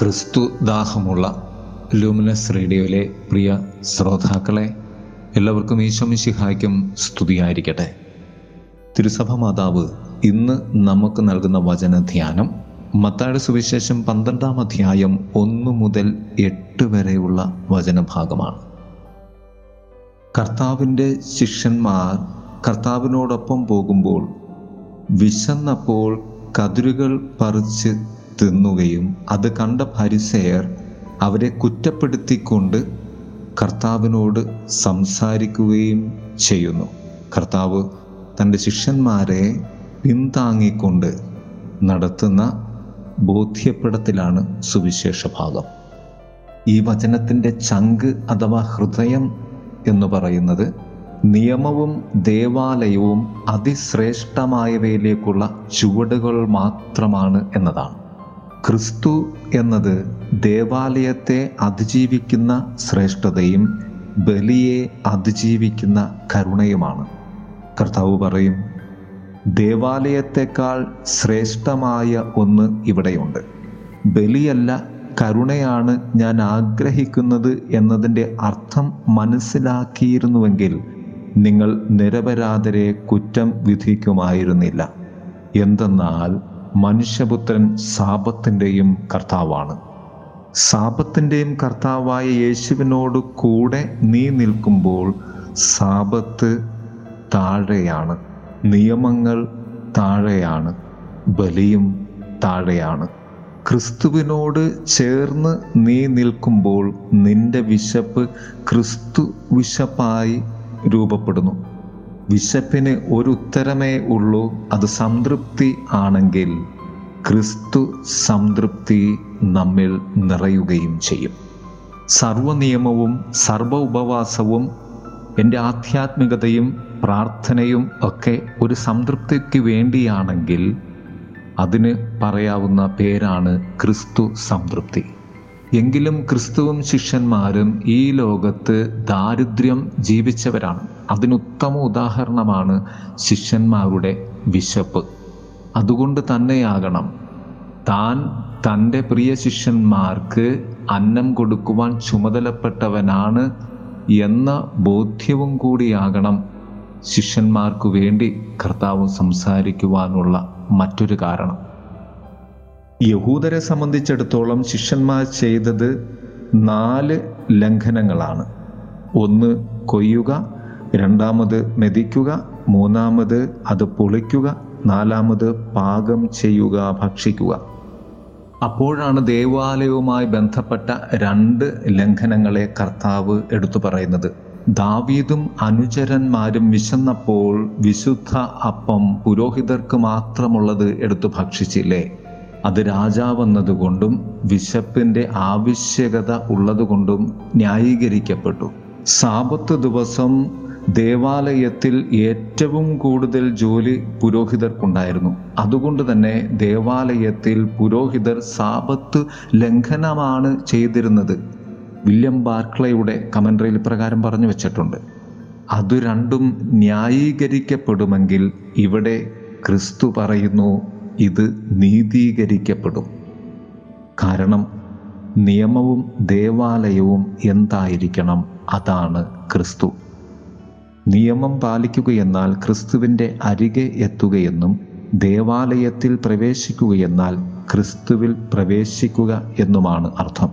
ക്രിസ്തു ദാഹമുള്ള ലൂമിനസ് റേഡിയോയിലെ പ്രിയ ശ്രോതാക്കളെ എല്ലാവർക്കും ഈശോമിശിഹായ്ക്കും സ്തുതിയായിരിക്കട്ടെ. തിരുസഭ മാതാവ് ഇന്ന് നമുക്ക് നൽകുന്ന വചനധ്യാനം മത്തായുടെ സുവിശേഷം പന്ത്രണ്ടാം അധ്യായം ഒന്ന് മുതൽ എട്ട് വരെയുള്ള വചനഭാഗമാണ്. കർത്താവിന്റെ ശിഷ്യന്മാർ കർത്താവിനോടൊപ്പം പോകുമ്പോൾ വിശന്നപ്പോൾ കതിരുകൾ പറിച്ച് തിന്നുകയും അത് കണ്ട പരിസയർ അവരെ കുറ്റപ്പെടുത്തിക്കൊണ്ട് കർത്താവിനോട് സംസാരിക്കുകയും ചെയ്യുന്നു. കർത്താവ് തന്റെ ശിഷ്യന്മാരെ പിന്താങ്ങിക്കൊണ്ട് നടത്തുന്ന ബോധ്യപ്പെടത്തിലാണ് സുവിശേഷ ഭാഗം. ഈ വചനത്തിന്റെ ചങ്ക് അഥവാ ഹൃദയം എന്ന് പറയുന്നത് നിയമവും ദേവാലയവും അതിശ്രേഷ്ഠമായവയിലേക്കുള്ള ചുവടുകൾ മാത്രമാണ് എന്നതാണ്. ക്രിസ്തു എന്നത് ദേവാലയത്തെ അതിജീവിക്കുന്ന ശ്രേഷ്ഠതയും ബലിയെ അതിജീവിക്കുന്ന കരുണയുമാണ്. കർത്താവ് പറയും ദേവാലയത്തെക്കാൾ ശ്രേഷ്ഠമായ ഒന്ന് ഇവിടെയുണ്ട്. ബലിയല്ല കരുണയാണ് ഞാൻ ആഗ്രഹിക്കുന്നത് എന്നതിന്റെ അർത്ഥം മനസ്സിലാക്കിയിരുന്നുവെങ്കിൽ നിങ്ങൾ നിരപരാധരെ കുറ്റം വിധിക്കുമായിരുന്നില്ല. എന്തെന്നാൽ മനുഷ്യപുത്രൻ സാപത്തിന്റെയും കർത്താവാണ്. സാപത്തിന്റെയും കർത്താവായ യേശുവിനോട് കൂടെ നീ നിൽക്കുമ്പോൾ സാപത്ത് താഴെയാണ്. നിയമങ്ങൾ താഴെയാണ്. ബലിയും താഴെയാണ്. ക്രിസ്തുവിനോട് ചേർന്ന് നീ നിൽക്കുമ്പോൾ നിന്റെ വിശപ്പ് ക്രിസ്തു വിശപ്പായി രൂപപ്പെടുന്നു. വിശപ്പിന് ഒരു ഉത്തരമേ ഉള്ളൂ അത് സംതൃപ്തി ആണെങ്കിൽ ക്രിസ്തു സംതൃപ്തി നമ്മിൽ നിറയുകയും ചെയ്യും. സർവനിയമവും സർവ ഉപവാസവും എന്റെ ആധ്യാത്മികതയും പ്രാർത്ഥനയും ഒക്കെ ഒരു സംതൃപ്തിക്ക് വേണ്ടിയാണെങ്കിൽ അതിന് പറയാവുന്ന പേരാണ് ക്രിസ്തു സംതൃപ്തി. എങ്കിലും ക്രിസ്തുവും ശിഷ്യന്മാരും ഈ ലോകത്ത് ദാരിദ്ര്യം ജീവിച്ചവരാണ്. അതിനുത്തമ ഉദാഹരണമാണ് ശിഷ്യന്മാരുടെ വിശപ്പ്. അതുകൊണ്ട് തന്നെയാകണം. താൻ തന്റെ പ്രിയ ശിഷ്യന്മാർക്ക് അന്നം കൊടുക്കുവാൻ ചുമതലപ്പെട്ടവനാണ് എന്ന ബോധ്യവും കൂടിയാകണം ശിഷ്യന്മാർക്കു വേണ്ടി കർത്താവ് സംസാരിക്കുവാനുള്ള മറ്റൊരു കാരണം. യഹൂദരെ സംബന്ധിച്ചിടത്തോളം ശിഷ്യന്മാർ ചെയ്തത് നാല് ലംഘനങ്ങളാണ്. ഒന്ന് കൊയ്യുക രണ്ടാമത് മെതിക്കുക മൂന്നാമത് അത് പൊളിക്കുക നാലാമത് പാകം ചെയ്യുക ഭക്ഷിക്കുക. അപ്പോഴാണ് ദേവാലയവുമായി ബന്ധപ്പെട്ട രണ്ട് ലംഘനങ്ങളെ കർത്താവ് എടുത്തു പറയുന്നത്. ദാവീദും അനുചരന്മാരും വിശന്നപ്പോൾ വിശുദ്ധ അപ്പം പുരോഹിതർക്ക് മാത്രമുള്ളത് എടുത്തു ഭക്ഷിച്ചില്ലേ? അത് രാജാവെന്നതുകൊണ്ടും വിശപ്പിന്റെ ആവശ്യകത ഉള്ളതുകൊണ്ടും ന്യായീകരിക്കപ്പെട്ടു. സാപത്ത് ദിവസം ദേവാലയത്തിൽ ഏറ്റവും കൂടുതൽ ജോലി പുരോഹിതർക്കുണ്ടായിരുന്നു. അതുകൊണ്ട് തന്നെ ദേവാലയത്തിൽ പുരോഹിതർ സാപത്ത് ലംഘനമാണ് ചെയ്തിരുന്നത്. വില്യം ബാർക്ലയുടെ കമൻട്രിയിൽ പ്രകാരം പറഞ്ഞു വെച്ചിട്ടുണ്ട്. അത് രണ്ടും ന്യായീകരിക്കപ്പെടുമെങ്കിൽ ഇവിടെ ക്രിസ്തു പറയുന്നു ഇത് നീതീകരിക്കപ്പെടും. കാരണം നിയമവും ദേവാലയവും എന്തായിരിക്കണം? അതാണ് ക്രിസ്തു. നിയമം പാലിക്കുകയെന്നാൽ ക്രിസ്തുവിന്റെ അരികെ എത്തുകയെന്നും ദേവാലയത്തിൽ പ്രവേശിക്കുകയെന്നാൽ ക്രിസ്തുവിൽ പ്രവേശിക്കുക എന്നുമാണ് അർത്ഥം.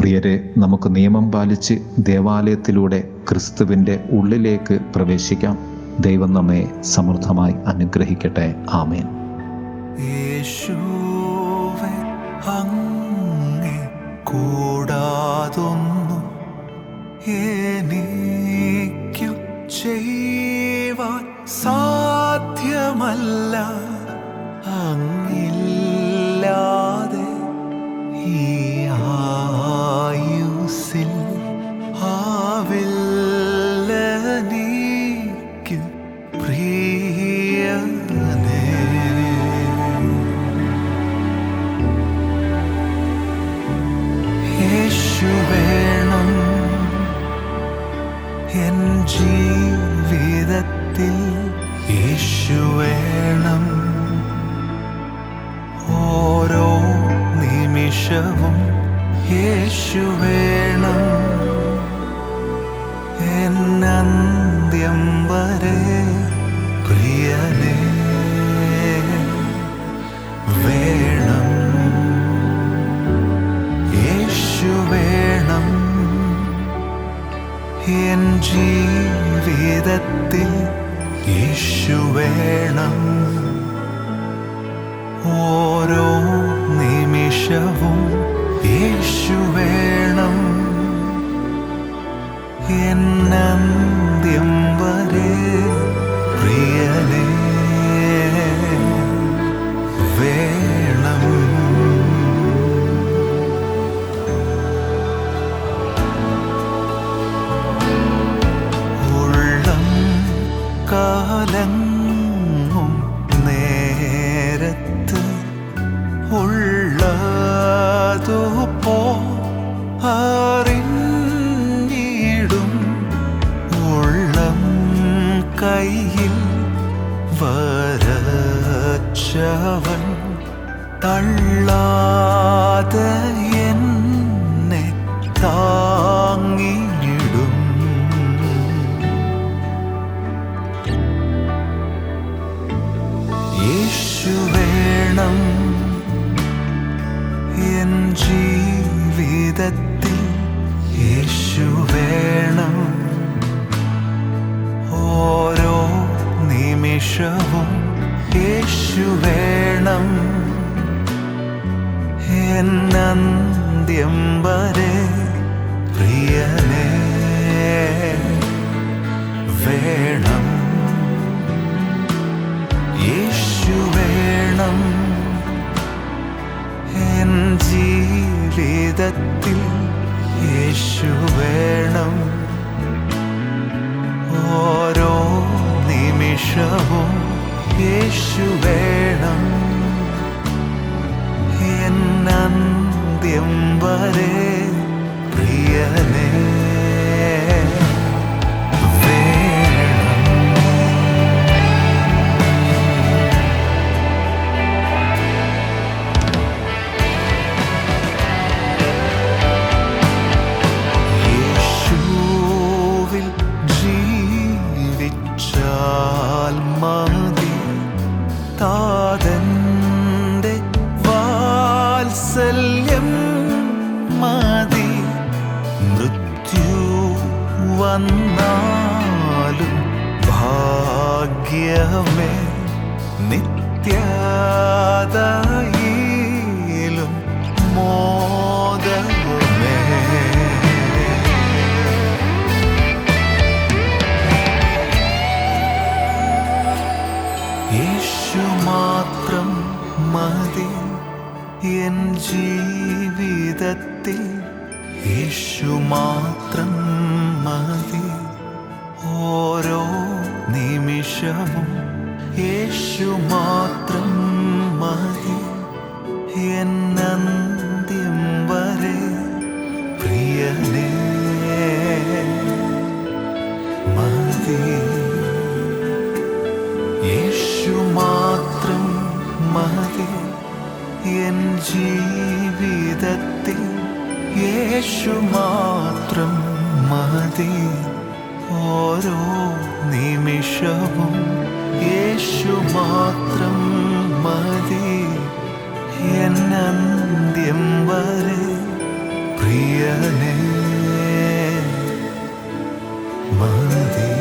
പ്രിയരെ നമുക്ക് നിയമം പാലിച്ച് ദേവാലയത്തിലൂടെ ക്രിസ്തുവിന്റെ ഉള്ളിലേക്ക് പ്രവേശിക്കാം. ദൈവം നമ്മെ സമൃദ്ധമായി അനുഗ്രഹിക്കട്ടെ. ആമേൻ. കൂടാതൊന്നും ചെയ്യുവാൻ സാധ്യമല്ല. അങ്ങില്ലാതെ ഈ ആയുസിൽ ആവില്ല ജീവിതത്തിൽ യേശു വേണം. ഓരോ നിമിഷവും യേശു വേണം. എന്നന്ത്യം വരെ പ്രിയനേ വേണം. യേശു എൻ ജീവിതത്തിൽ യേശു വേണം. ഓരോ നിമിഷവും യേശു വേണം. യേശു വേണം. എന്നന്ത്യം വരെ പ്രിയനേ വേണം. യേശു വേണം. എൻ ജീവിതത്തിൽ യേശു വേണം. ഓരോ നിമിഷവും യേശു വേണം. എന്നന്ത്യം വരെ പ്രിയനേ. വന്നാലും ഭാഗ്യമേ നിത്യതയിലും മോദമേ യേശു മാത്രം മതി എൻ ജീവിതത്തിൽ. യേശു മാത്രം മതി ഓരോ നിമിഷവും യേശു മാത്രം മതി. എന്നന്ത്യം വരെ പ്രിയനേ മതി. യേശു മാത്രം മതി. എൻ ജീവിതത്തിൽ യേശു മാത്രം മതി ഓരോ നിമിഷവും യേശു മാത്രം മതി. എന്നന്ത്യം വരെ പ്രിയനേ മതി.